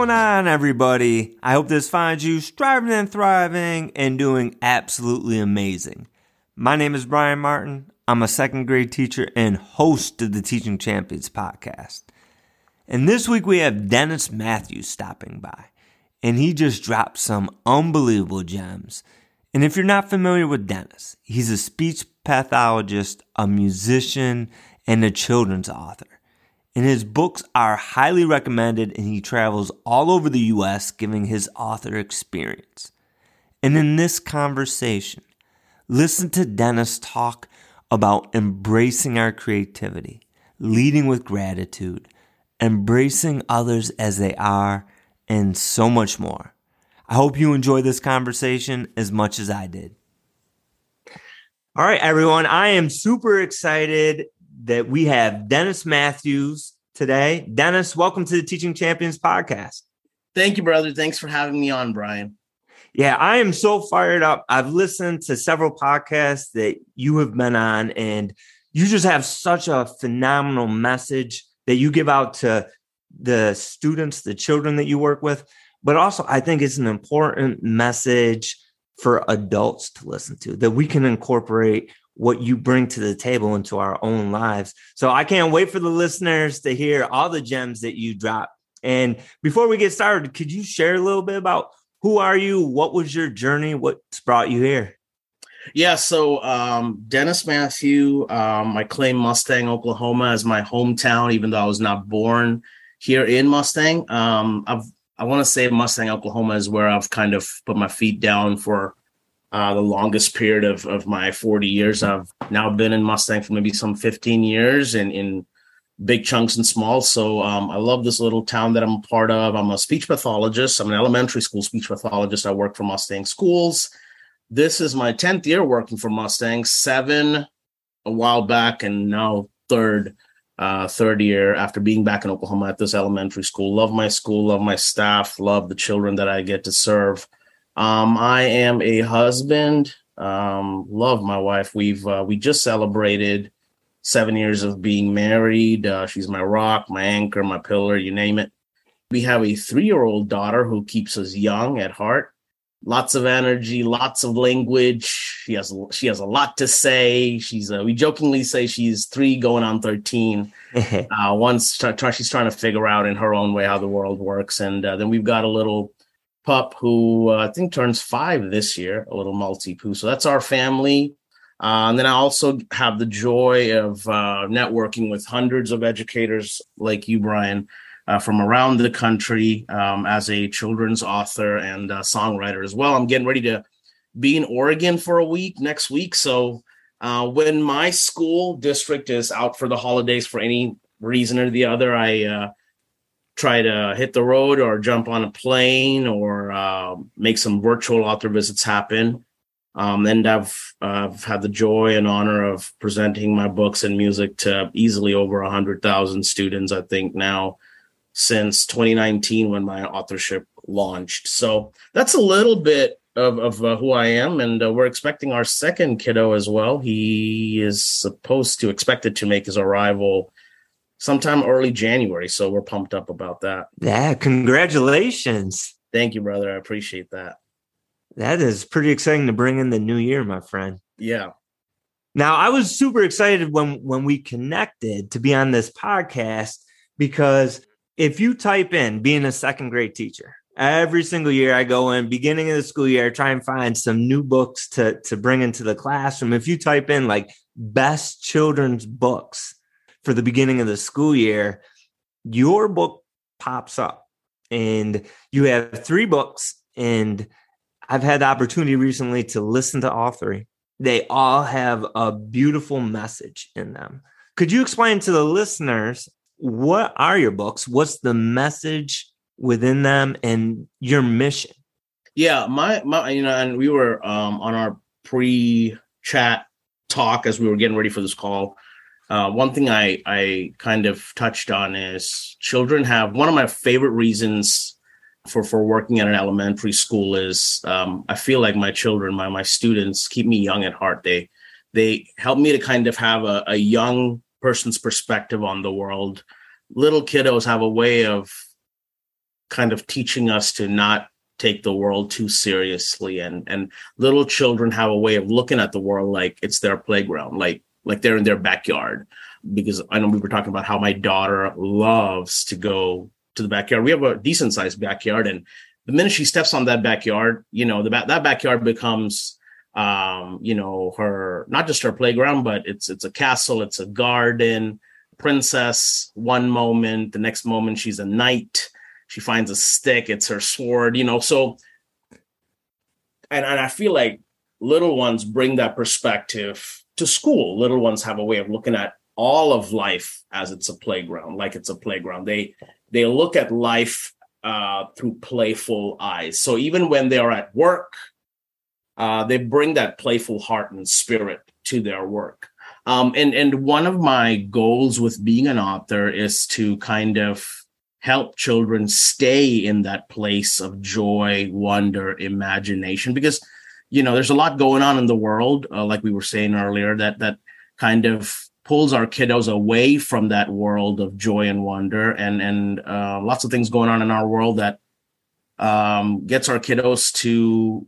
going on, everybody? I hope this finds you striving and thriving and doing absolutely amazing. My name is Brian Martin. I'm a second grade teacher and host of the Teaching Champions podcast. And this week we have Dennis Matthews stopping by, and he just dropped some unbelievable gems. And if you're not familiar with Dennis, he's a speech pathologist, a musician, and a children's author and his books are highly recommended and he travels all over the US giving his author experience. And in this conversation, listen to Dennis talk about embracing our creativity, leading with gratitude, embracing others as they are, and so much more. I hope you enjoy this conversation as much as I did. All right, everyone, I am super excited that we have Dennis Matthews today. Dennis, welcome to the Teaching Champions podcast. Thank you, brother. Thanks for having me on, Brian. Yeah, I am so fired up. I've listened to several podcasts that you have been on, and you just have such a phenomenal message that you give out to the students, the children that you work with. But also, I think it's an important message for adults to listen to that we can incorporate what you bring to the table into our own lives. So I can't wait for the listeners to hear all the gems that you drop. And before we get started, could you share a little bit about who are you? What was your journey? What's brought you here? Yeah, so um, Dennis Matthew, um, I claim Mustang, Oklahoma as my hometown, even though I was not born here in Mustang. Um, I've I want to say Mustang, Oklahoma is where I've kind of put my feet down for uh, the longest period of, of my 40 years. I've now been in Mustang for maybe some 15 years and in big chunks and small. So um, I love this little town that I'm a part of. I'm a speech pathologist. I'm an elementary school speech pathologist. I work for Mustang Schools. This is my 10th year working for Mustang, seven a while back, and now third. Uh, third year after being back in Oklahoma at this elementary school. Love my school, love my staff, love the children that I get to serve. Um, I am a husband. Um, love my wife. We've uh, we just celebrated seven years of being married. Uh, she's my rock, my anchor, my pillar, you name it. We have a three-year-old daughter who keeps us young at heart. Lots of energy, lots of language. She has she has a lot to say. She's uh, we jokingly say she's three going on thirteen. uh, once she's trying to figure out in her own way how the world works, and uh, then we've got a little pup who uh, I think turns five this year, a little Maltipoo. So that's our family. Uh, and then I also have the joy of uh, networking with hundreds of educators like you, Brian, uh, from around the country um, as a children's author and songwriter as well. I'm getting ready to be in Oregon for a week next week. So uh, when my school district is out for the holidays for any reason or the other, I uh, try to hit the road or jump on a plane or uh, make some virtual author visits happen. Um, and I've I've had the joy and honor of presenting my books and music to easily over hundred thousand students. I think now since 2019 when my authorship launched. So that's a little bit of of uh, who I am, and uh, we're expecting our second kiddo as well. He is supposed to expected to make his arrival sometime early January. So we're pumped up about that. Yeah, congratulations. Thank you, brother. I appreciate that. That is pretty exciting to bring in the new year, my friend. Yeah. Now, I was super excited when when we connected to be on this podcast because if you type in being a second grade teacher, every single year I go in beginning of the school year, I try and find some new books to to bring into the classroom. If you type in like best children's books, for the beginning of the school year, your book pops up and you have three books. And I've had the opportunity recently to listen to all three. They all have a beautiful message in them. Could you explain to the listeners what are your books? What's the message within them and your mission? Yeah, my my you know, and we were um on our pre-chat talk as we were getting ready for this call uh, one thing I I kind of touched on is children have one of my favorite reasons for for working at an elementary school is um, I feel like my children, my my students, keep me young at heart. They they help me to kind of have a, a young person's perspective on the world. Little kiddos have a way of kind of teaching us to not take the world too seriously and and little children have a way of looking at the world like it's their playground like like they're in their backyard. Because i know we were talking about how my daughter loves to go to the backyard. We have a decent sized backyard and the minute she steps on that backyard you know the that backyard becomes um you know her not just her playground but it's it's a castle it's a garden princess one moment the next moment she's a knight she finds a stick it's her sword you know so and, and i feel like little ones bring that perspective to school little ones have a way of looking at all of life as it's a playground like it's a playground. They they look at life uh, through playful eyes. So even when they are at work uh, they bring that playful heart and spirit to their work. Um, and and one of my goals with being an author is to kind of help children stay in that place of joy, wonder, imagination, because you know there's a lot going on in the world, uh, like we were saying earlier, that that kind of pulls our kiddos away from that world of joy and wonder, and and uh, lots of things going on in our world that um, gets our kiddos to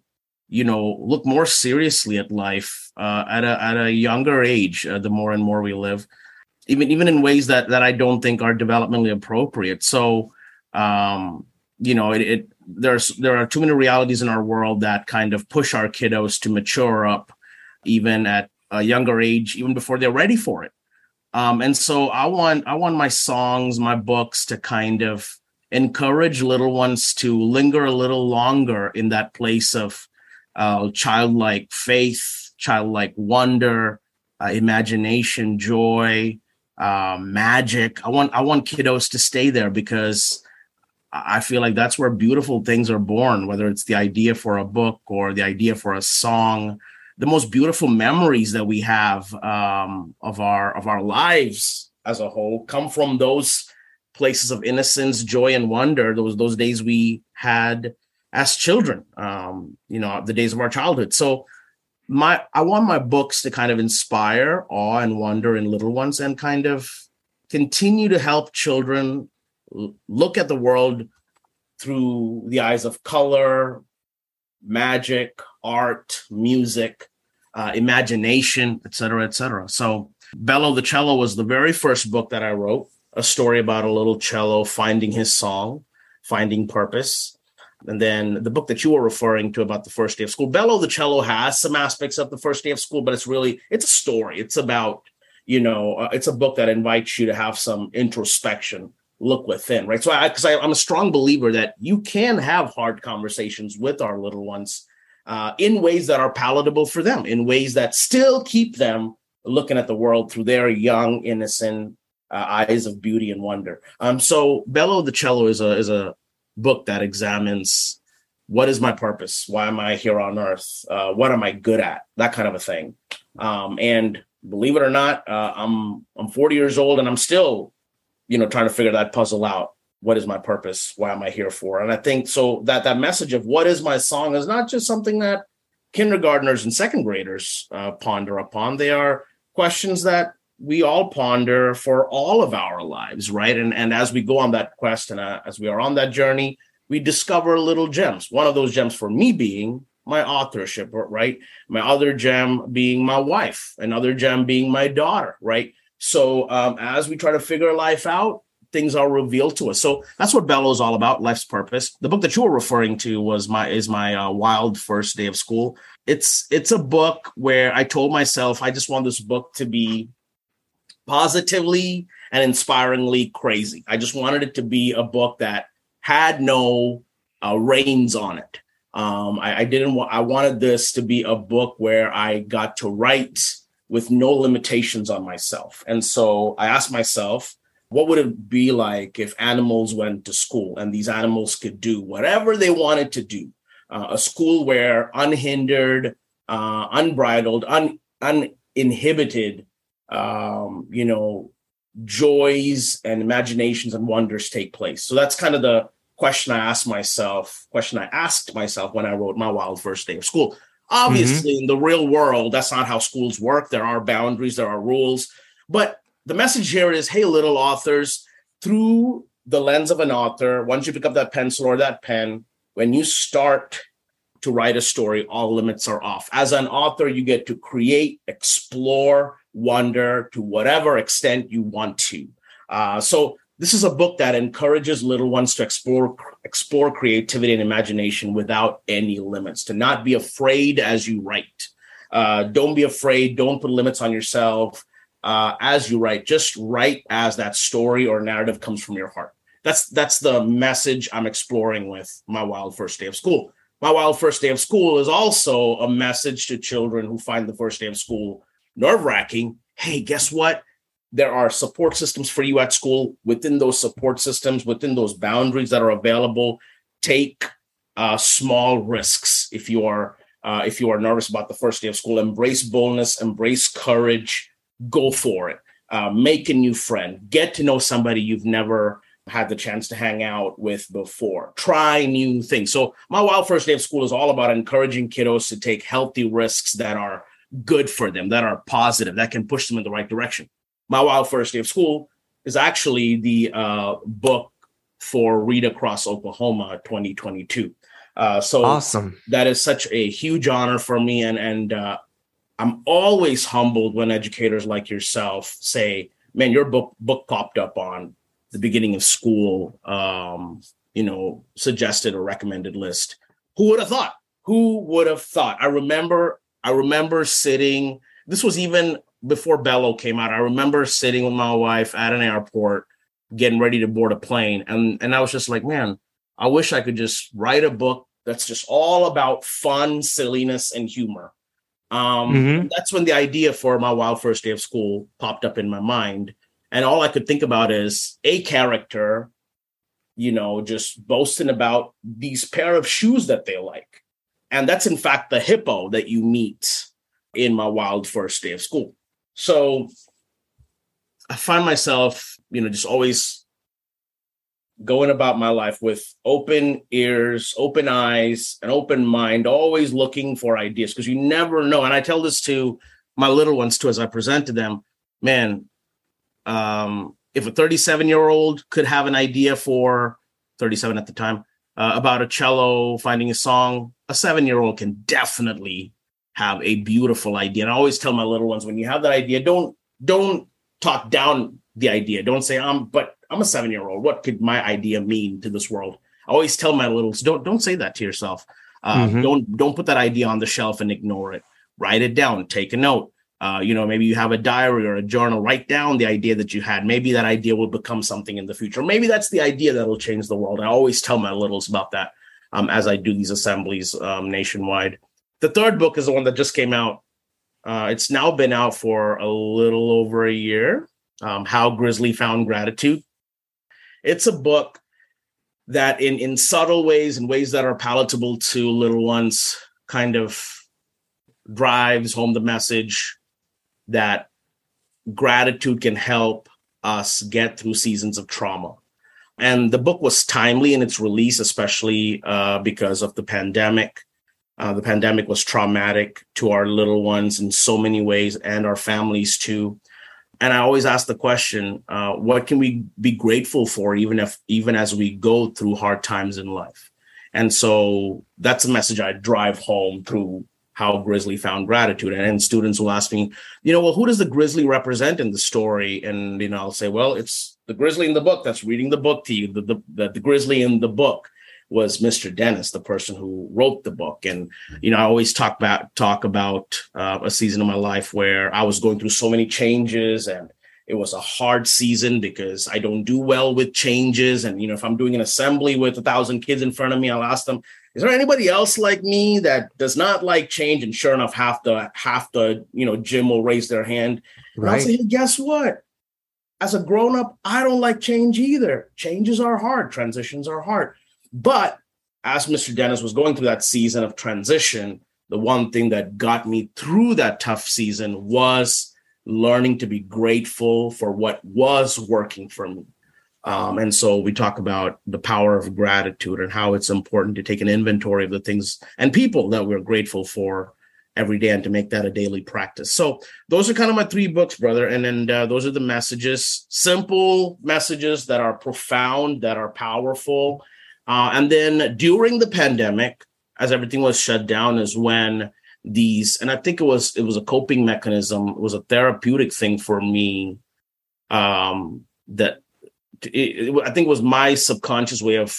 you know look more seriously at life uh, at a at a younger age. Uh, the more and more we live even even in ways that that I don't think are developmentally appropriate. So, um, you know, it, it there's there are too many realities in our world that kind of push our kiddos to mature up, even at a younger age, even before they're ready for it. Um, and so I want I want my songs, my books to kind of encourage little ones to linger a little longer in that place of uh, childlike faith, childlike wonder, uh, imagination, joy, uh, magic. I want I want kiddos to stay there because I feel like that's where beautiful things are born. Whether it's the idea for a book or the idea for a song, the most beautiful memories that we have um, of our of our lives as a whole come from those places of innocence, joy, and wonder. Those those days we had as children. Um, you know, the days of our childhood. So my I want my books to kind of inspire awe and wonder in little ones and kind of continue to help children look at the world through the eyes of color, magic, art, music, uh, imagination, etc., etc. So, Bello the Cello was the very first book that I wrote, a story about a little cello finding his song, finding purpose. And then the book that you were referring to about the first day of school, Bello the Cello has some aspects of the first day of school, but it's really it's a story. It's about you know uh, it's a book that invites you to have some introspection, look within, right? So I because I'm a strong believer that you can have hard conversations with our little ones uh, in ways that are palatable for them, in ways that still keep them looking at the world through their young, innocent uh, eyes of beauty and wonder. Um, so Bello the Cello is a is a book that examines what is my purpose? Why am I here on earth? Uh, what am I good at? That kind of a thing. Um, and believe it or not, uh, I'm I'm 40 years old and I'm still, you know, trying to figure that puzzle out. What is my purpose? Why am I here for? And I think so that that message of what is my song is not just something that kindergartners and second graders uh, ponder upon. They are questions that we all ponder for all of our lives, right? And and as we go on that quest and uh, as we are on that journey, we discover little gems. One of those gems for me being my authorship, right? My other gem being my wife, another gem being my daughter, right? So um, as we try to figure life out, things are revealed to us. So that's what Bello is all about, life's purpose. The book that you were referring to was my is my uh, wild first day of school. It's it's a book where I told myself I just want this book to be positively and inspiringly crazy. I just wanted it to be a book that had no uh, reins on it. Um, I, I didn't want. I wanted this to be a book where I got to write with no limitations on myself. And so I asked myself, what would it be like if animals went to school and these animals could do whatever they wanted to do? Uh, a school where unhindered, uh, unbridled, un, uninhibited um, you know, joys and imaginations and wonders take place. So that's kind of the question I asked myself, question I asked myself when I wrote my wild first day of school. Obviously, mm-hmm. in the real world, that's not how schools work. There are boundaries, there are rules. But the message here is hey, little authors, through the lens of an author, once you pick up that pencil or that pen, when you start to write a story, all limits are off. As an author, you get to create, explore, wonder to whatever extent you want to. Uh, so this is a book that encourages little ones to explore explore creativity and imagination without any limits. To not be afraid as you write. Uh, don't be afraid. Don't put limits on yourself uh, as you write. Just write as that story or narrative comes from your heart. That's that's the message I'm exploring with my wild first day of school. My Wild First Day of School is also a message to children who find the first day of school nerve wracking. Hey, guess what? There are support systems for you at school. Within those support systems, within those boundaries that are available, take uh, small risks. If you are uh, if you are nervous about the first day of school, embrace boldness, embrace courage, go for it. Uh, make a new friend, get to know somebody you've never had the chance to hang out with before. Try new things. So, my wild first day of school is all about encouraging kiddos to take healthy risks that are good for them, that are positive, that can push them in the right direction. My wild first day of school is actually the uh, book for Read Across Oklahoma 2022. Uh, so awesome! That is such a huge honor for me, and and uh, I'm always humbled when educators like yourself say, "Man, your book book popped up on the beginning of school, um, you know, suggested or recommended list. Who would have thought? Who would have thought? I remember, I remember sitting. This was even before Bello came out. I remember sitting with my wife at an airport, getting ready to board a plane, and and I was just like, man, I wish I could just write a book that's just all about fun, silliness, and humor. Um, mm-hmm. That's when the idea for my wild first day of school popped up in my mind and all I could think about is a character, you know, just boasting about these pair of shoes that they like. And that's in fact the hippo that you meet in my wild first day of school. So I find myself, you know, just always going about my life with open ears, open eyes, an open mind, always looking for ideas because you never know. And I tell this to my little ones too as I present to them, man, um, if a 37 year old could have an idea for 37 at the time uh, about a cello finding a song, a seven year old can definitely have a beautiful idea. And I always tell my little ones when you have that idea, don't don't talk down the idea. Don't say, um, but I'm a seven year old. What could my idea mean to this world? I always tell my littles, don't don't say that to yourself. Uh, mm-hmm. Don't don't put that idea on the shelf and ignore it. Write it down. Take a note. Uh, you know, maybe you have a diary or a journal, write down the idea that you had. Maybe that idea will become something in the future. Maybe that's the idea that will change the world. I always tell my littles about that um, as I do these assemblies um, nationwide. The third book is the one that just came out. Uh, it's now been out for a little over a year. Um, How Grizzly Found Gratitude. It's a book that, in in subtle ways, in ways that are palatable to little ones, kind of drives home the message that gratitude can help us get through seasons of trauma. And the book was timely in its release, especially uh, because of the pandemic. Uh, the pandemic was traumatic to our little ones in so many ways and our families too. And I always ask the question, uh, what can we be grateful for, even if even as we go through hard times in life? And so that's a message I drive home through how Grizzly found gratitude. And, and students will ask me, you know, well, who does the Grizzly represent in the story? And, you know, I'll say, well, it's the Grizzly in the book that's reading the book to you. The, the, the, the Grizzly in the book was Mr. Dennis, the person who wrote the book. And, you know, I always talk about, talk about uh, a season of my life where I was going through so many changes and, it was a hard season because I don't do well with changes. And, you know, if I'm doing an assembly with a thousand kids in front of me, I'll ask them, is there anybody else like me that does not like change? And sure enough, half the half the you know gym will raise their hand. And right. I'll say, hey, guess what? As a grown up, I don't like change either. Changes are hard, transitions are hard. But as Mr. Dennis was going through that season of transition, the one thing that got me through that tough season was learning to be grateful for what was working for me. Um, and so we talk about the power of gratitude and how it's important to take an inventory of the things and people that we're grateful for every day and to make that a daily practice. So those are kind of my three books, brother. And then uh, those are the messages, simple messages that are profound, that are powerful. Uh, and then during the pandemic, as everything was shut down, is when these, and I think it was it was a coping mechanism, it was a therapeutic thing for me. Um, that it, it, I think was my subconscious way of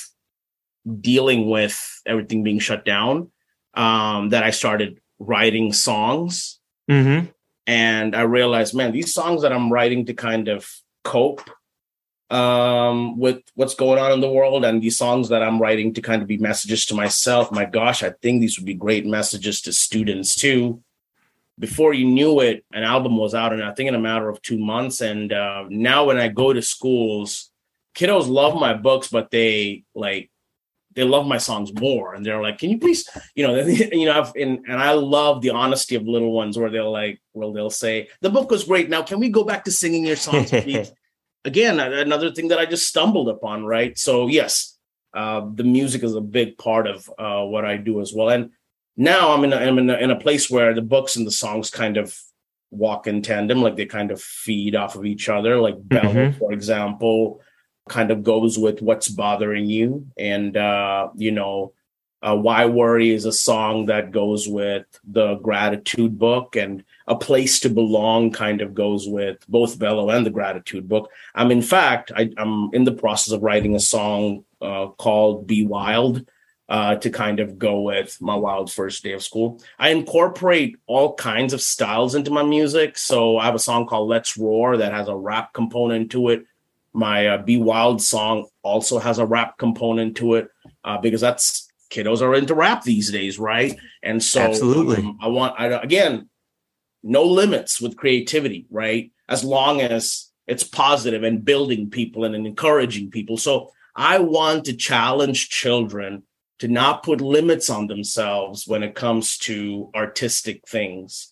dealing with everything being shut down. Um, that I started writing songs. Mm-hmm. And I realized, man, these songs that I'm writing to kind of cope um, with what's going on in the world and these songs that I'm writing to kind of be messages to myself. My gosh, I think these would be great messages to students too. Before you knew it, an album was out, and I think in a matter of two months. And uh, now, when I go to schools, kiddos love my books, but they like they love my songs more and they're like can you please you know you know I've, and, and i love the honesty of little ones where they'll like well they'll say the book was great now can we go back to singing your songs please again another thing that i just stumbled upon right? So yes uh, the music is a big part of uh, what i do as well. And now i'm in a, I'm in a, in a place where the books and the songs kind of walk in tandem like they kind of feed off of each other. Like Bello, mm-hmm. for example kind of goes with what's bothering you. And uh you know uh, why worry is a song that goes with the gratitude book. And a place to belong kind of goes with both bello and the gratitude book. I'm in fact I, am in the process of writing a song uh, called be wild uh, to kind of go with my wild first day of school. I incorporate all kinds of styles into my music. So i have a song called let's roar that has a rap component to it. My uh, Be Wild song also has a rap component to it uh, because that's kiddos are into rap these days, right? And so, absolutely, um, I want I, again, no limits with creativity, right? As long as it's positive and building people and, encouraging people. So I want to challenge children to not put limits on themselves when it comes to artistic things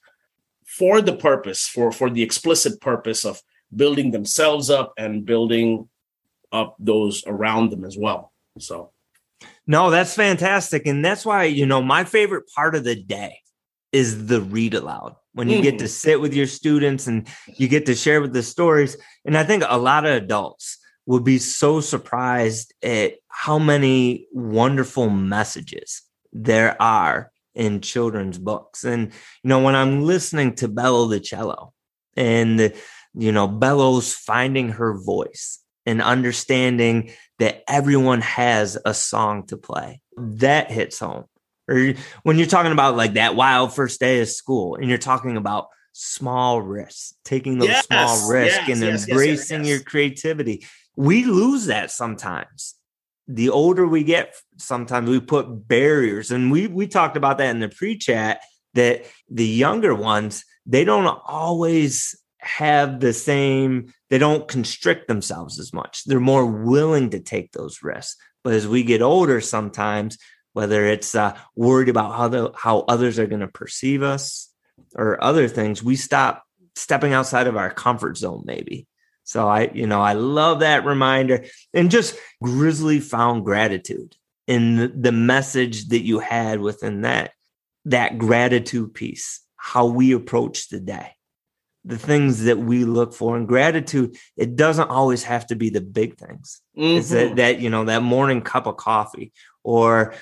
for the purpose for for the explicit purpose of building themselves up and building up those around them as well. So, no, that's fantastic. And that's why, you know, my favorite part of the day is the read aloud when you get to mm. sit with your students and you get to share with the stories. And I think a lot of adults would be so surprised at how many wonderful messages there are in children's books. And, you know, when I'm listening to Bello the cello and you know, Bello's finding her voice and understanding that everyone has a song to play. That hits home. Or when you're talking about like that wild first day of school and you're talking about small risks, taking those yes, small risks yes, and yes, embracing your creativity. We lose that sometimes. The older we get, sometimes we put barriers. And we we talked about that in the pre-chat that the younger ones, they don't always have the same they don't constrict themselves as much they're more willing to take those risks but as we get older sometimes whether it's uh, worried about how the, how others are going to perceive us or other things we stop stepping outside of our comfort zone maybe. So i you know i love that reminder and just grizzly found gratitude in the message that you had within that that gratitude piece how we approach the day the things that we look for. And gratitude it doesn't always have to be the big things. Mm-hmm. it's that, that you know that morning cup of coffee or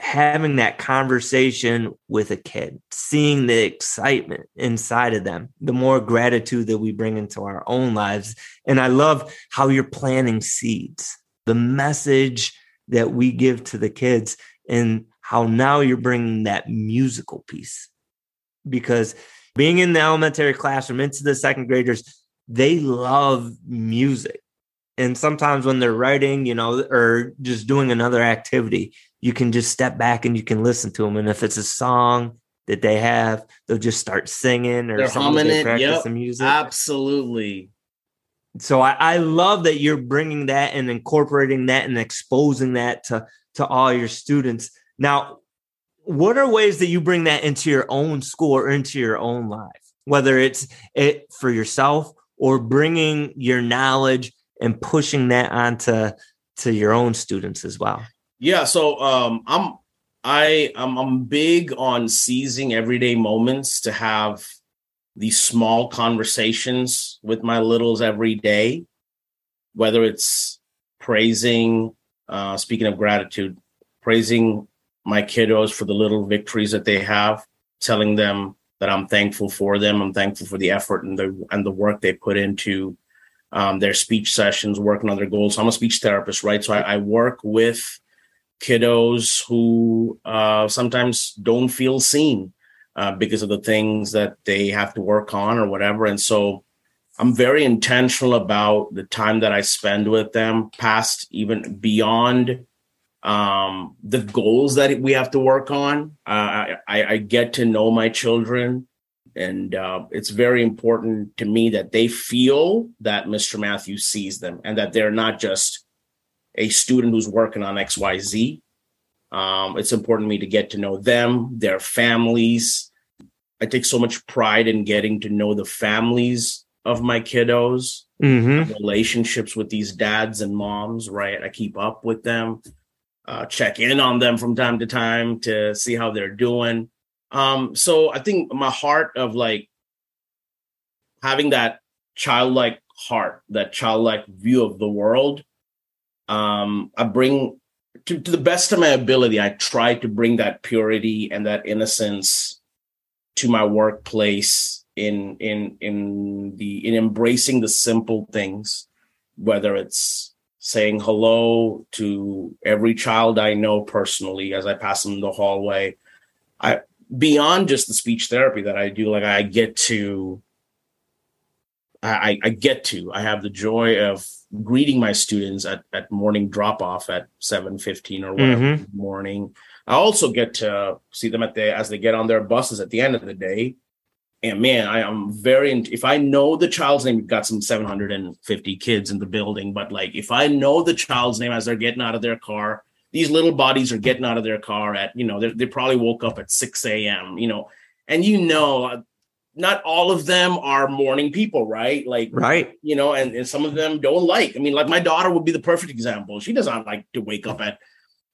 having that conversation with a kid seeing the excitement inside of them the more gratitude that we bring into our own lives. And i love how you're planting seeds. The message that we give to the kids and how now you're bringing that musical piece. Because being in the elementary classroom into the second graders, they love music. And sometimes when they're writing, you know, or just doing another activity, you can just step back and you can listen to them. And if it's a song that they have, they'll just start singing or they're humming they it. Yep, music. Absolutely. So I, I love that you're bringing that and incorporating that and exposing that to to all your students. Now, what are ways that you bring that into your own school or into your own life whether it's it for yourself or bringing your knowledge and pushing that onto to your own students as well yeah so um i'm I I'm, I'm big on seizing everyday moments to have these small conversations with my littles every day, whether it's praising, uh, speaking of gratitude, praising my kiddos for the little victories that they have, telling them that I'm thankful for them. I'm thankful for the effort and the and the work they put into um, their speech sessions, working on their goals. So I'm a speech therapist, right? So I, I work with kiddos who uh, sometimes don't feel seen uh, because of the things that they have to work on or whatever. And so I'm very intentional about the time that I spend with them, past even beyond um, the goals that we have to work on. Uh, I, I get to know my children. And uh, it's very important to me that they feel that Mr. Matthews sees them and that they're not just a student who's working on XYZ. Um, it's important to me to get to know them, their families. I take so much pride in getting to know the families of my kiddos, mm-hmm. relationships with these dads and moms, right? I keep up with them, uh, check in on them from time to time to see how they're doing. Um, so I think my heart of like having that childlike heart, that childlike view of the world, um, I bring to, to the best of my ability, I try to bring that purity and that innocence to my workplace in in in the in embracing the simple things, whether it's saying hello to every child I know personally as I pass them in the hallway. I beyond just the speech therapy that I do, like I get to I, I get to. I have the joy of greeting my students at, at morning drop off at 7.15 or whatever mm-hmm. morning. I also get to see them at the as they get on their buses at the end of the day. And man, I am very if I know the child's name, we've got some 750 kids in the building, but like if I know the child's name as they're getting out of their car, these little bodies are getting out of their car at, you know, they probably woke up at 6 a.m., you know, and you know, not all of them are morning people, right? Like, right, you know, and, and some of them don't like. I mean, like my daughter would be the perfect example. She doesn't like to wake up at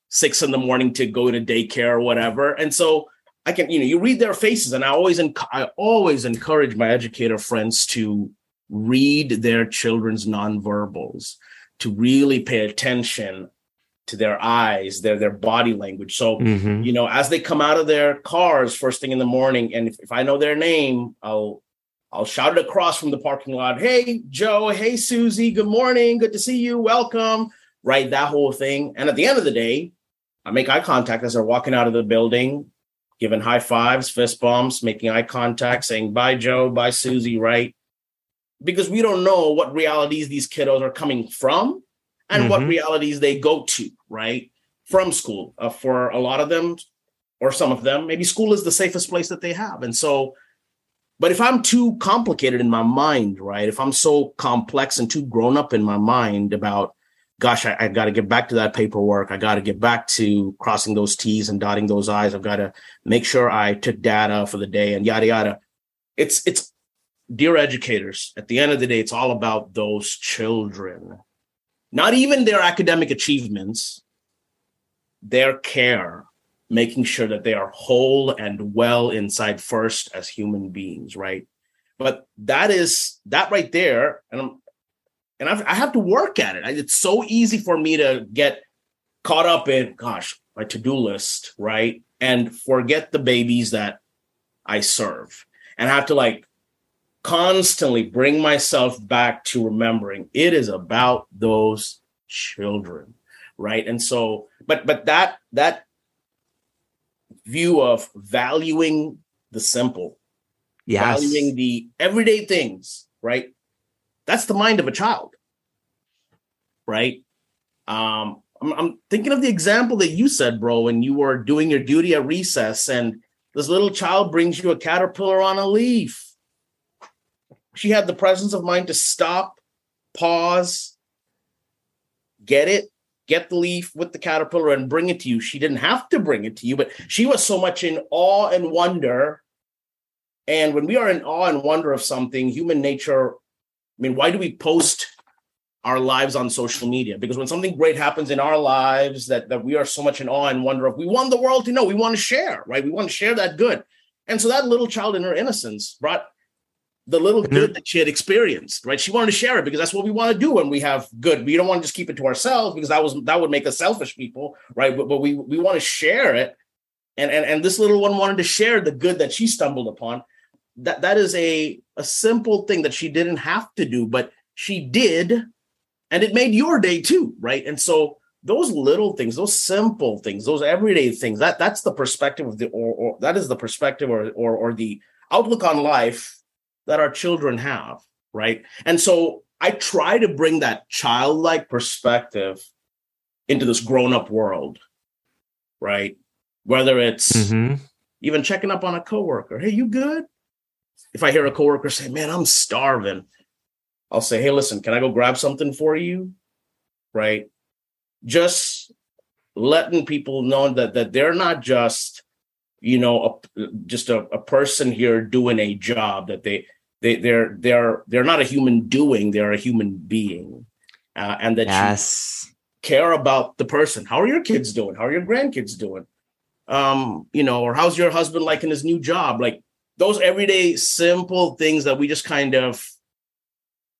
six in the morning to go to daycare or whatever. And so I can, you know, you read their faces, and I always, enc- I always encourage my educator friends to read their children's nonverbals, to really pay attention to their eyes, their their body language. So mm-hmm. you know, as they come out of their cars first thing in the morning, and if, if I know their name, I'll I'll shout it across from the parking lot. Hey, Joe. Hey, Susie. Good morning. Good to see you. Welcome. Right, that whole thing. And at the end of the day, I make eye contact as they're walking out of the building, giving high fives, fist bumps, making eye contact, saying bye, Joe. Bye, Susie. Right, because we don't know what realities these kiddos are coming from and mm-hmm. what realities they go to, right? From school. Uh, for a lot of them, or some of them, maybe school is the safest place that they have. And so, but if I'm too complicated in my mind, right? If I'm so complex and too grown up in my mind about, gosh, I, I got to get back to that paperwork. I got to get back to crossing those T's and dotting those I's. I've got to make sure I took data for the day and yada, yada. It's, it's, dear educators, at the end of the day, it's all about those children not even their academic achievements, their care, making sure that they are whole and well inside first as human beings, right? But that is that right there, and I'm, and I've, I have to work at it. It's so easy for me to get caught up in, gosh, my to-do list, right, and forget the babies that I serve, and have to like constantly bring myself back to remembering it is about those children right? And so but but that that view of valuing the simple yes. valuing the everyday things right? That's the mind of a child right? Um I'm, I'm thinking of the example that you said bro when you were doing your duty at recess and this little child brings you a caterpillar on a leaf she had the presence of mind to stop, pause, get it, get the leaf with the caterpillar and bring it to you. She didn't have to bring it to you, but she was so much in awe and wonder. And when we are in awe and wonder of something, human nature, I mean, why do we post our lives on social media because when something great happens in our lives that that we are so much in awe and wonder of we want the world to know we want to share right we want to share that good and so that little child in her innocence brought the little good that she had experienced right? She wanted to share it because that's what we want to do when we have good. We don't want to just keep it to ourselves because that was that would make us selfish people right? But, but we we want to share it. And, and and this little one wanted to share the good that she stumbled upon. That that is a a simple thing that she didn't have to do but she did and it made your day too right? And so those little things those simple things those everyday things that that's the perspective of the or, or that is the perspective or, or or the outlook on life that our children have right and so i try to bring that childlike perspective into this grown-up world right whether it's mm-hmm. even checking up on a coworker hey you good if i hear a coworker say man i'm starving I'll say, hey, listen, can I go grab something for you? Right. Just letting people know that that they're not just, you know, a, just a, a person here doing a job, that they they they're they're they're not a human doing, they're a human being. Uh, and that yes. you care about the person. How are your kids doing? How are your grandkids doing? Um, you know, or how's your husband like in his new job? Like those everyday simple things that we just kind of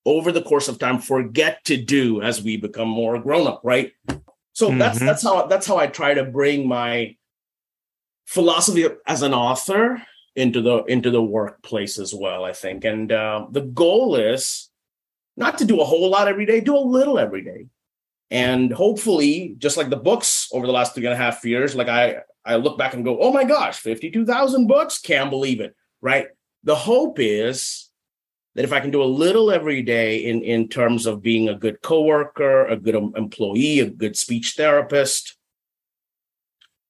over the course of time forget to do as we become more grown up right so mm-hmm. that's that's how that's how i try to bring my philosophy as an author into the into the workplace as well i think. And uh, the goal is not to do a whole lot every day do a little every day. And hopefully just like the books over the last three and a half years like i i look back and go oh my gosh 52000 books? Can't believe it right? The hope is that if I can do a little every day in, in terms of being a good coworker, a good employee, a good speech therapist,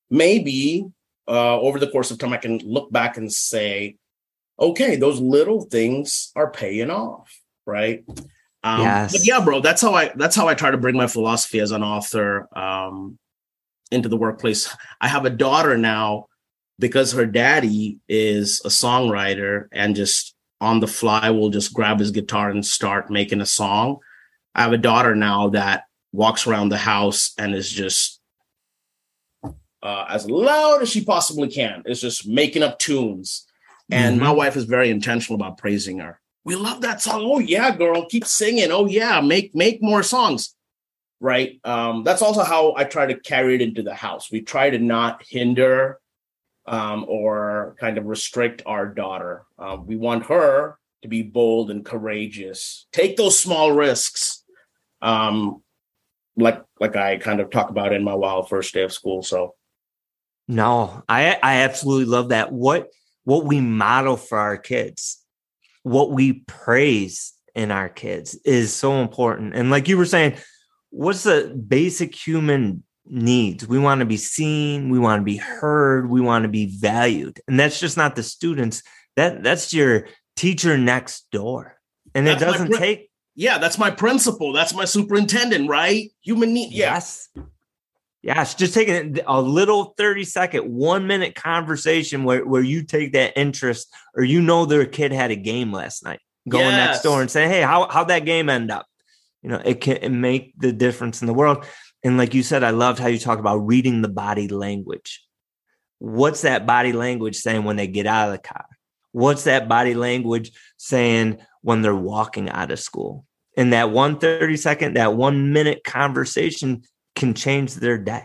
maybe uh, over the course of time, I can look back and say, okay, those little things are paying off, right? Um, yes. But yeah, bro, that's how I that's how I try to bring my philosophy as an author um, into the workplace. I have a daughter now because her daddy is a songwriter and just on the fly will just grab his guitar and start making a song. I have a daughter now that walks around the house and is just uh, as loud as she possibly can. It's just making up tunes. And mm-hmm. my wife is very intentional about praising her. We love that song. Oh yeah, girl, keep singing. Oh yeah, make make more songs. Right. Um, that's also how I try to carry it into the house. We try to not hinder um, or kind of restrict our daughter. Uh, we want her to be bold and courageous, take those small risks, um, like like I kind of talk about in my wild first day of school. So, no, I I absolutely love that. What what we model for our kids, what we praise in our kids is so important. And like you were saying, what's the basic human needs. We want to be seen, we want to be heard, we want to be valued. And that's just not the students. That that's your teacher next door. And that's it doesn't pri- take Yeah, that's my principal. That's my superintendent, right? Human need. Yeah. Yes. Yes, just taking a little 30 second, one minute conversation where, where you take that interest or you know their kid had a game last night. Going yes. next door and say, Hey, how how'd that game end up? You know, it can make the difference in the world. And like you said, I loved how you talk about reading the body language. What's that body language saying when they get out of the car? What's that body language saying when they're walking out of school? And that one 30 second, that one minute conversation can change their day.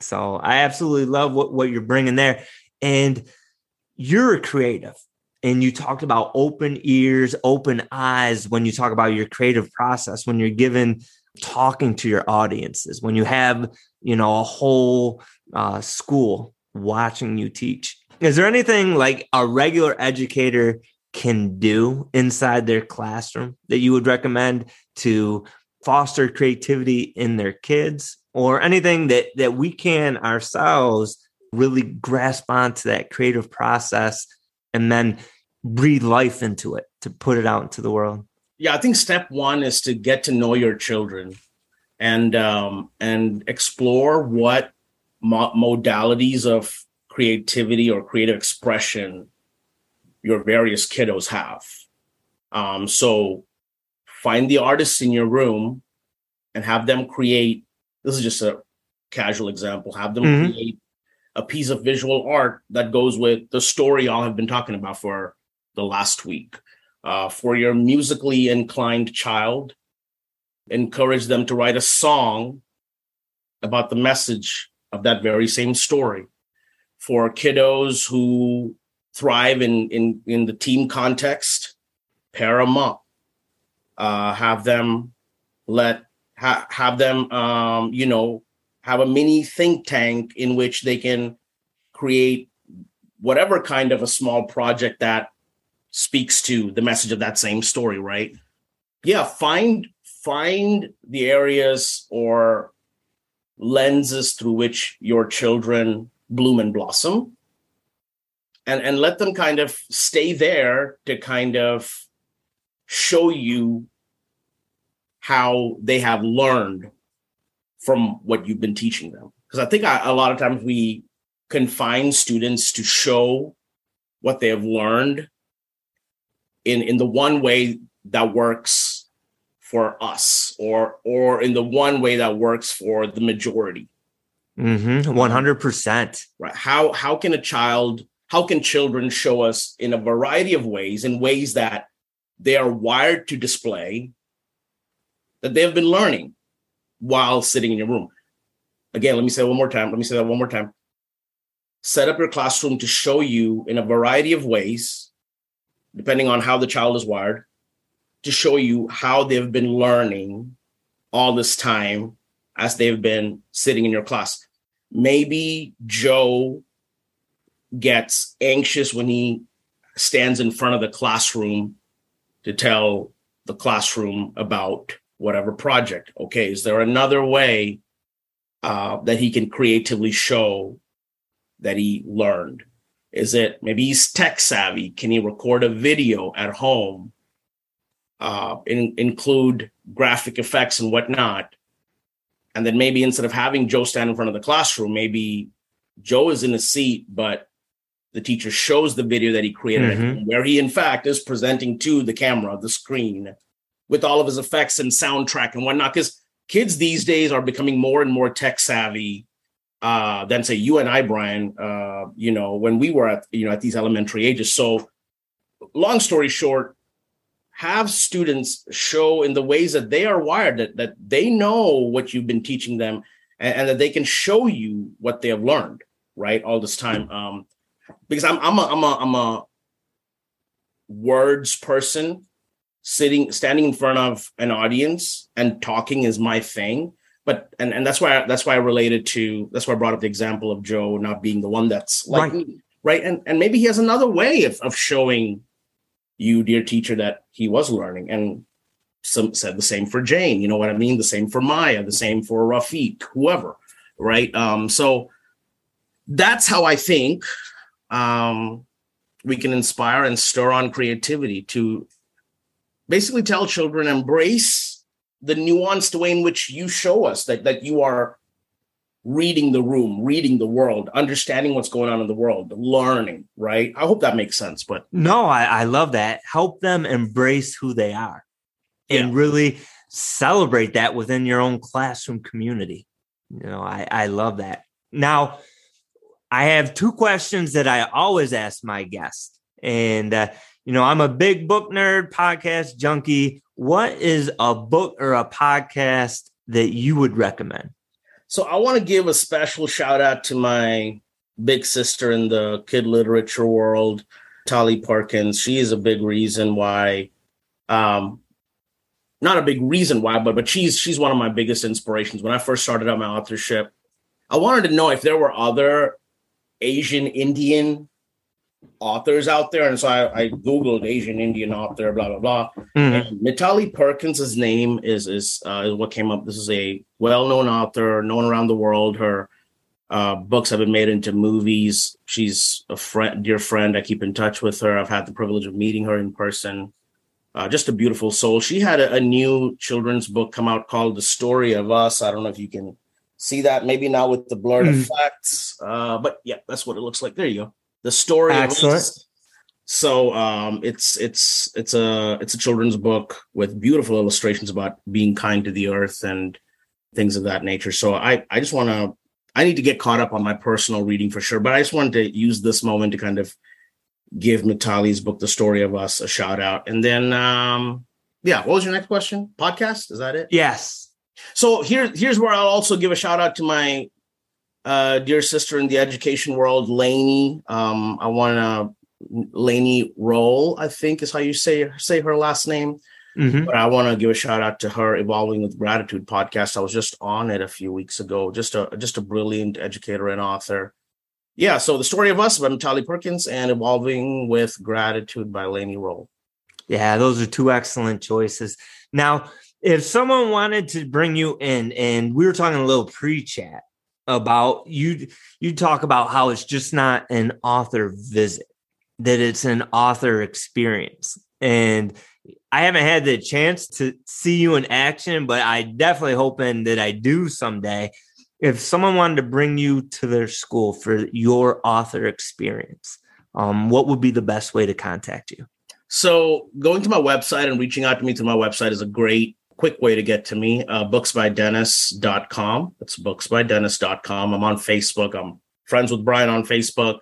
So I absolutely love what, what you're bringing there. And you're a creative and you talked about open ears, open eyes when you talk about your creative process, when you're given talking to your audiences, when you have, you know, a whole uh, school watching you teach. Is there anything like a regular educator can do inside their classroom that you would recommend to foster creativity in their kids or anything that that we can ourselves really grasp onto that creative process and then breathe life into it to put it out into the world yeah, I think step one is to get to know your children and um, and explore what mo- modalities of creativity or creative expression your various kiddos have. Um, so, find the artists in your room and have them create this is just a casual example have them Mhm. create a piece of visual art that goes with the story y'all have been talking about for the last week. Uh, for your musically inclined child encourage them to write a song about the message of that very same story. For kiddos who thrive in in in the team context pair them up uh have them let ha- have them um you know have a mini think tank in which they can create whatever kind of a small project that speaks to the message of that same story right? Yeah find find the areas or lenses through which your children bloom and blossom and and let them kind of stay there to kind of show you how they have learned from what you've been teaching them because i think I, a lot of times we confine students to show what they have learned in in the one way that works for us or or in the one way that works for the majority Mm-hmm. One hundred percent. right how how can a child how can children show us in a variety of ways in ways that they are wired to display that they have been learning while sitting in your room. Again let me say one more time. Let me say that one more time. Set up your classroom to show you in a variety of ways depending on how the child is wired to show you how they've been learning all this time as they've been sitting in your class. Maybe Joe gets anxious when he stands in front of the classroom to tell the classroom about whatever project. Okay, is there another way uh, that he can creatively show that he learned? Is it maybe he's tech savvy? Can he record a video at home? Uh, in, include graphic effects and whatnot and then maybe instead of having Joe stand in front of the classroom, maybe Joe is in a seat, but the teacher shows the video that he created at Mhm. where he in fact is presenting to the camera, the screen, with all of his effects and soundtrack and whatnot. Because kids these days are becoming more and more tech savvy uh, than say you and I, Brian. Uh, you know, when we were at you know at these elementary ages. So, long story short, have students show in the ways that they are wired that, that they know what you've been teaching them and, and that they can show you what they have learned right all this time um because i'm i'm a i'm a i'm a words person sitting standing in front of an audience and talking is my thing but and and that's why I, that's why i related to that's why i brought up the example of joe not being the one that's like Right. me right and and maybe he has another way of, of showing you, dear teacher, that he was learning. And some said the same for Jane. You know what I mean? The same for Maya, the same for Rafiq, whoever. Right. Um, so that's how I think um, we can inspire and stir on creativity to basically tell children embrace the nuanced way in which you show us that that you are reading the room, reading the world, understanding what's going on in the world, learning, right? I hope that makes sense. But No, I, I love that. Help them embrace who they are and Yeah. really celebrate that within your own classroom community. You know, I, I love that. Now, I have two questions that I always ask my guests. And, uh, you know, I'm a big book nerd, podcast junkie. What is a book or a podcast that you would recommend? So I want to give a special shout out to my big sister in the kid literature world, Mitali Perkins. She is a big reason why, um, not a big reason why, but but she's she's one of my biggest inspirations. When I first started out my authorship, I wanted to know if there were other Asian Indian authors out there, and so I, I googled Asian Indian author, blah blah blah. Mhm. And Mitali Perkins' name is is uh, is what came up. This is a well-known author, known around the world. Her uh, books have been made into movies. She's a friend, dear friend. I keep in touch with her. I've had the privilege of meeting her in person. Uh, just a beautiful soul. She had a, a new children's book come out called "The Story of Us." I don't know if you can see that. Maybe not with the blurred Mhm. effects, uh, but yeah, that's what it looks like. There you go. The story. Excellent. So um, it's it's it's a it's a children's book with beautiful illustrations about being kind to the earth and things of that nature. So I I just want to I need to get caught up on my personal reading for sure, but I just wanted to use this moment to kind of give Mitali's book, The Story of Us, a shout out. And then um yeah, what was your next question? Podcast? Is that it? Yes. So here here's where I'll also give a shout out to my uh dear sister in the education world, Lainie. Um I want to Lainie Rowell, I think is how you say say her last name. Mm-hmm. But I want to give a shout out to her Evolving with Gratitude podcast. I was just on it a few weeks ago. Just a just a brilliant educator and author. Yeah, so the story of us by Mitali Perkins and Evolving with Gratitude by Lainie Rowell. Yeah, those are two excellent choices. Now, if someone wanted to bring you in, and we were talking a little pre-chat about you, you talk about how it's just not an author visit, that it's an author experience. And I haven't had the chance to see you in action, but I definitely hoping that I do someday. If someone wanted to bring you to their school for your author experience, um, what would be the best way to contact you? So going to my website and reaching out to me through my website is a great quick way to get to me. Uh, booksbydennis.com. It's booksbydennis.com. I'm on Facebook. I'm friends with Brian on Facebook.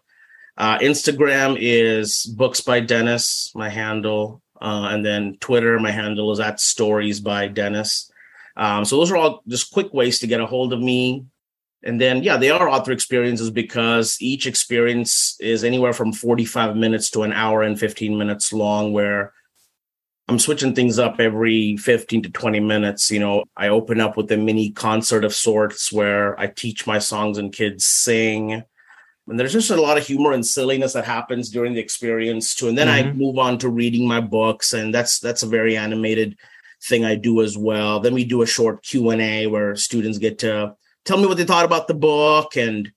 Uh, Instagram is books by Dennis, my handle. Uh, and then Twitter, my handle is at stories by Dennis. Um, so those are all just quick ways to get a hold of me. And then, yeah, they are author experiences because each experience is anywhere from 45 minutes to an hour and 15 minutes long, where I'm switching things up every 15 to 20 minutes. You know, I open up with a mini concert of sorts where I teach my songs and kids sing and there's just a lot of humor and silliness that happens during the experience too and then mm-hmm. i move on to reading my books and that's that's a very animated thing i do as well then we do a short q&a where students get to tell me what they thought about the book and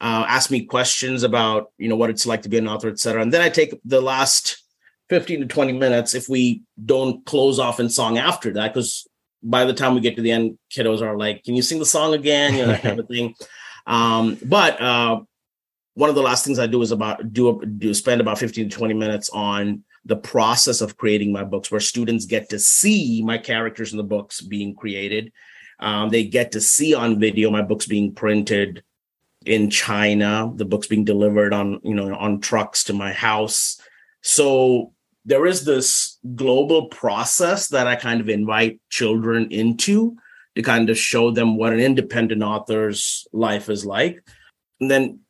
uh, ask me questions about you know what it's like to be an author etc and then i take the last 15 to 20 minutes if we don't close off in song after that because by the time we get to the end kiddos are like can you sing the song again you know that kind of thing um, but uh, one of the last things I do is about do do spend about 15 to 20 minutes on the process of creating my books where students get to see my characters in the books being created. Um, they get to see on video my books being printed in China, the books being delivered on, you know, on trucks to my house. So there is this global process that I kind of invite children into to kind of show them what an independent author's life is like. And then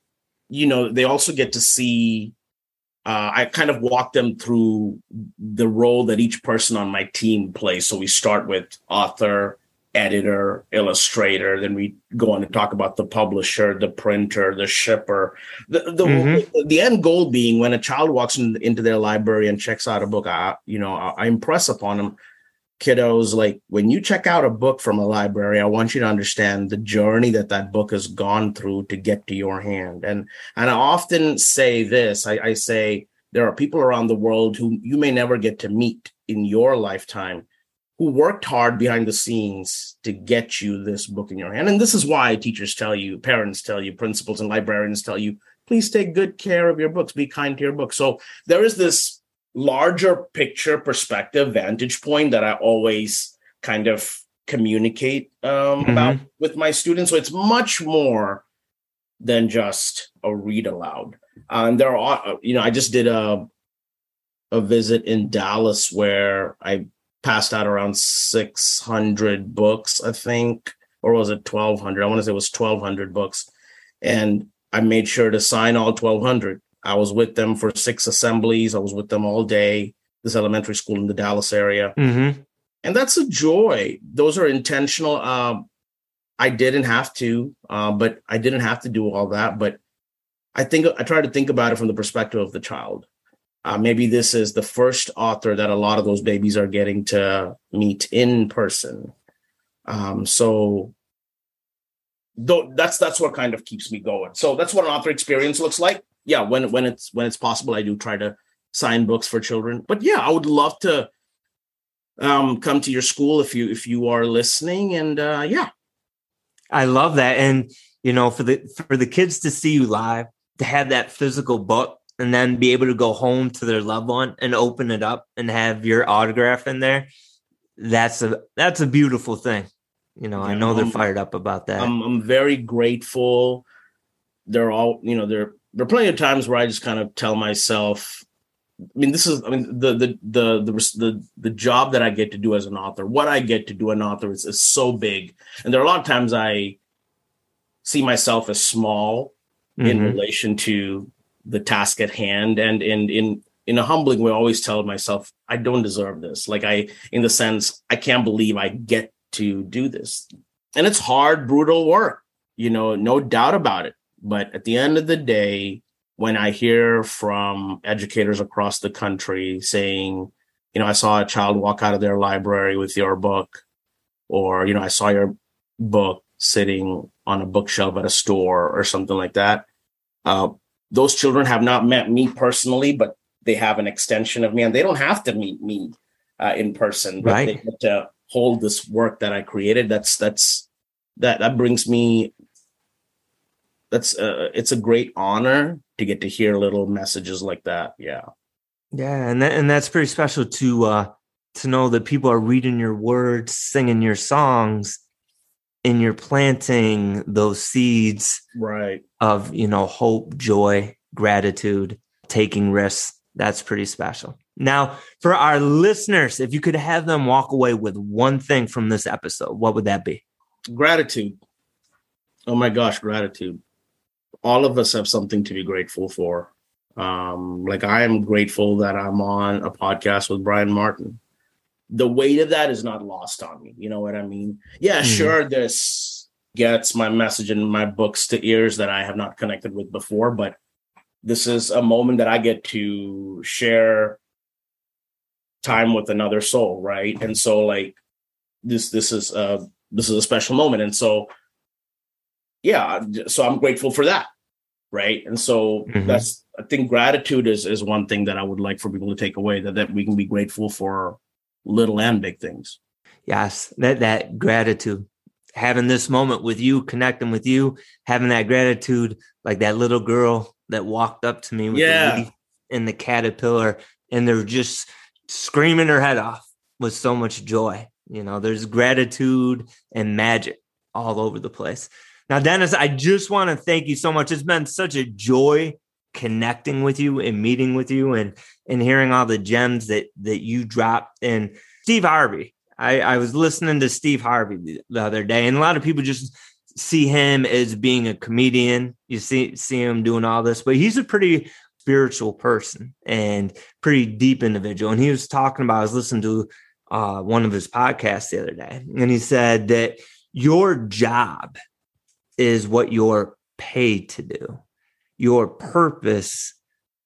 you know, they also get to see. Uh, I kind of walk them through the role that each person on my team plays. So we start with author, editor, illustrator. Then we go on to talk about the publisher, the printer, the shipper. The the, mm-hmm. the end goal being when a child walks in, into their library and checks out a book, I you know I, I impress upon them kiddos like when you check out a book from a library i want you to understand the journey that that book has gone through to get to your hand and and i often say this i, I say there are people around the world who you may never get to meet in your lifetime who worked hard behind the scenes to get you this book in your hand and this is why teachers tell you parents tell you principals and librarians tell you please take good care of your books be kind to your books so there is this larger picture perspective vantage point that I always kind of communicate um, mm-hmm. about with my students. So it's much more than just a read aloud. Uh, and there are, uh, you know, I just did a a visit in Dallas where I passed out around 600 books, I think, or was it 1200? I want to say it was 1200 books. And I made sure to sign all 1200 I was with them for six assemblies. I was with them all day. This elementary school in the Dallas area, mm-hmm. and that's a joy. Those are intentional. Uh, I didn't have to, uh, but I didn't have to do all that. But I think I try to think about it from the perspective of the child. Uh, maybe this is the first author that a lot of those babies are getting to meet in person. Um, so though that's that's what kind of keeps me going. So that's what an author experience looks like yeah, when when it's when it's possible, I do try to sign books for children. But yeah, I would love to um, come to your school if you if you are listening. And uh, yeah, I love that. And you know, for the for the kids to see you live, to have that physical book and then be able to go home to their loved one and open it up and have your autograph in there. That's a that's a beautiful thing. You know, yeah, I know they're fired up about that. I'm I'm very grateful. They're all, you know, there there are plenty of times where I just kind of tell myself, I mean, this is, I mean, the, the, the, the, the, the job that I get to do as an author, what I get to do an author is, is so big. And there are a lot of times I see myself as small mm-hmm. in relation to the task at hand. And in, in, in a humbling way, I always tell myself, I don't deserve this. Like I, in the sense, I can't believe I get to do this. And it's hard, brutal work, you know, no doubt about it. But at the end of the day, when I hear from educators across the country saying, you know, I saw a child walk out of their library with your book, or, you know, I saw your book sitting on a bookshelf at a store or something like that. Uh, those children have not met me personally, but they have an extension of me and they don't have to meet me uh, in person, but right. they get to hold this work that I created. That's, that's, that, that brings me that's uh, it's a great honor to get to hear little messages like that. Yeah. Yeah, and that, and that's pretty special to uh to know that people are reading your words, singing your songs, and you're planting those seeds right of, you know, hope, joy, gratitude, taking risks. That's pretty special. Now, for our listeners, if you could have them walk away with one thing from this episode, what would that be? Gratitude. Oh my gosh, gratitude all of us have something to be grateful for. Um, like I am grateful that I'm on a podcast with Brian Martin. The weight of that is not lost on me. You know what I mean? Yeah, mm-hmm. sure, this gets my message and my books to ears that I have not connected with before, but this is a moment that I get to share time with another soul, right? And so like this this is a this is a special moment. And so yeah, so I'm grateful for that right and so mm-hmm. that's i think gratitude is is one thing that i would like for people to take away that that we can be grateful for little and big things yes that that gratitude having this moment with you connecting with you having that gratitude like that little girl that walked up to me with yeah. the and the caterpillar and they're just screaming her head off with so much joy you know there's gratitude and magic all over the place now, Dennis, I just want to thank you so much. It's been such a joy connecting with you and meeting with you and and hearing all the gems that that you dropped. And Steve Harvey, I, I was listening to Steve Harvey the, the other day, and a lot of people just see him as being a comedian. You see see him doing all this, but he's a pretty spiritual person and pretty deep individual. And he was talking about, I was listening to uh, one of his podcasts the other day, and he said that your job is what you're paid to do. Your purpose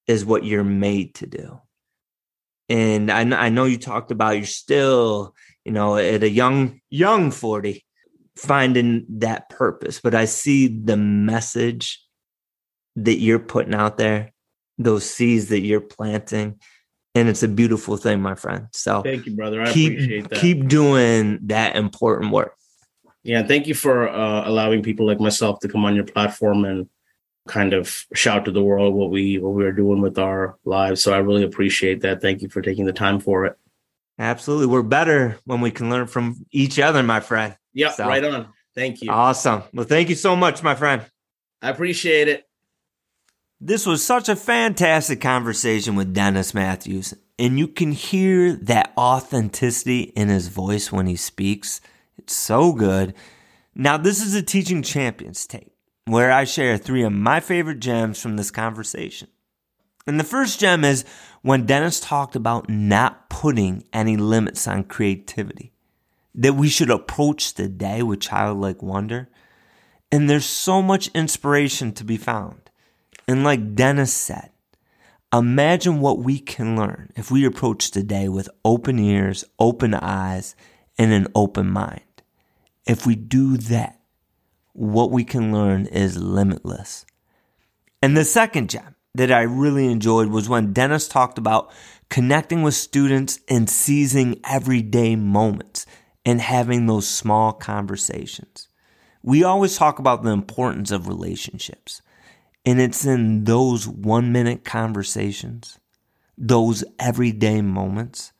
is what you're made to do. And I, I know you talked about you're still, you know, at a young, young 40, finding that purpose. But I see the message that you're putting out there, those seeds that you're planting. And it's a beautiful thing, my friend. So thank you, brother. I keep, appreciate that. Keep doing that important work. Yeah, thank you for uh, allowing people like myself to come on your platform and kind of shout to the world what we what we are doing with our lives. So I really appreciate that. Thank you for taking the time for it. Absolutely, we're better when we can learn from each other, my friend. Yeah, so, right on. Thank you. Awesome. Well, thank you so much, my friend. I appreciate it. This was such a fantastic conversation with Dennis Matthews, and you can hear that authenticity in his voice when he speaks. It's so good. Now, this is a Teaching Champions tape where I share three of my favorite gems from this conversation. And the first gem is when Dennis talked about not putting any limits on creativity, that we should approach the day with childlike wonder. And there's so much inspiration to be found. And like Dennis said, imagine what we can learn if we approach the day with open ears, open eyes, and an open mind. If we do that, what we can learn is limitless. And the second gem that I really enjoyed was when Dennis talked about connecting with students and seizing everyday moments and having those small conversations. We always talk about the importance of relationships. And it's in those one minute conversations, those everyday moments,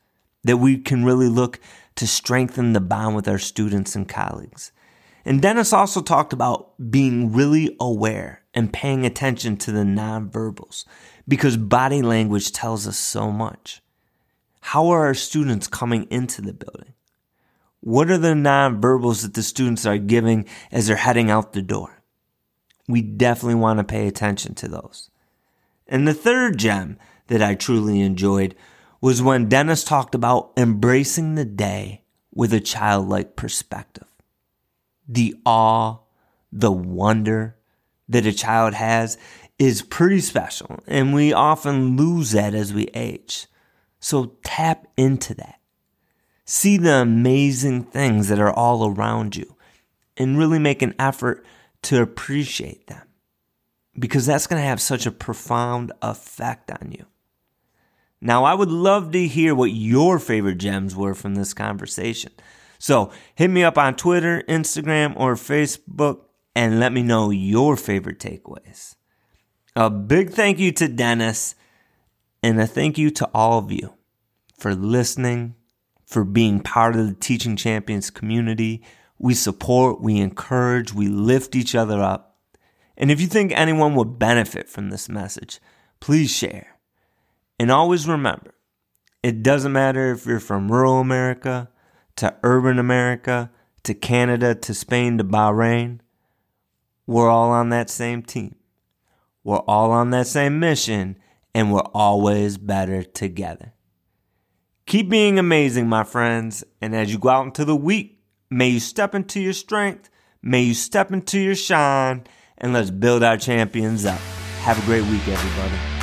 that we can really look to strengthen the bond with our students and colleagues. And Dennis also talked about being really aware and paying attention to the nonverbals because body language tells us so much. How are our students coming into the building? What are the nonverbals that the students are giving as they're heading out the door? We definitely want to pay attention to those. And the third gem that I truly enjoyed was when Dennis talked about embracing the day with a childlike perspective. The awe, the wonder that a child has is pretty special, and we often lose that as we age. So tap into that. See the amazing things that are all around you and really make an effort to appreciate them because that's going to have such a profound effect on you. Now, I would love to hear what your favorite gems were from this conversation. So hit me up on Twitter, Instagram, or Facebook and let me know your favorite takeaways. A big thank you to Dennis and a thank you to all of you for listening, for being part of the Teaching Champions community. We support, we encourage, we lift each other up. And if you think anyone would benefit from this message, please share. And always remember, it doesn't matter if you're from rural America to urban America to Canada to Spain to Bahrain. We're all on that same team. We're all on that same mission, and we're always better together. Keep being amazing, my friends, and as you go out into the week, may you step into your strength, may you step into your shine, and let's build our champions up. Have a great week, everybody.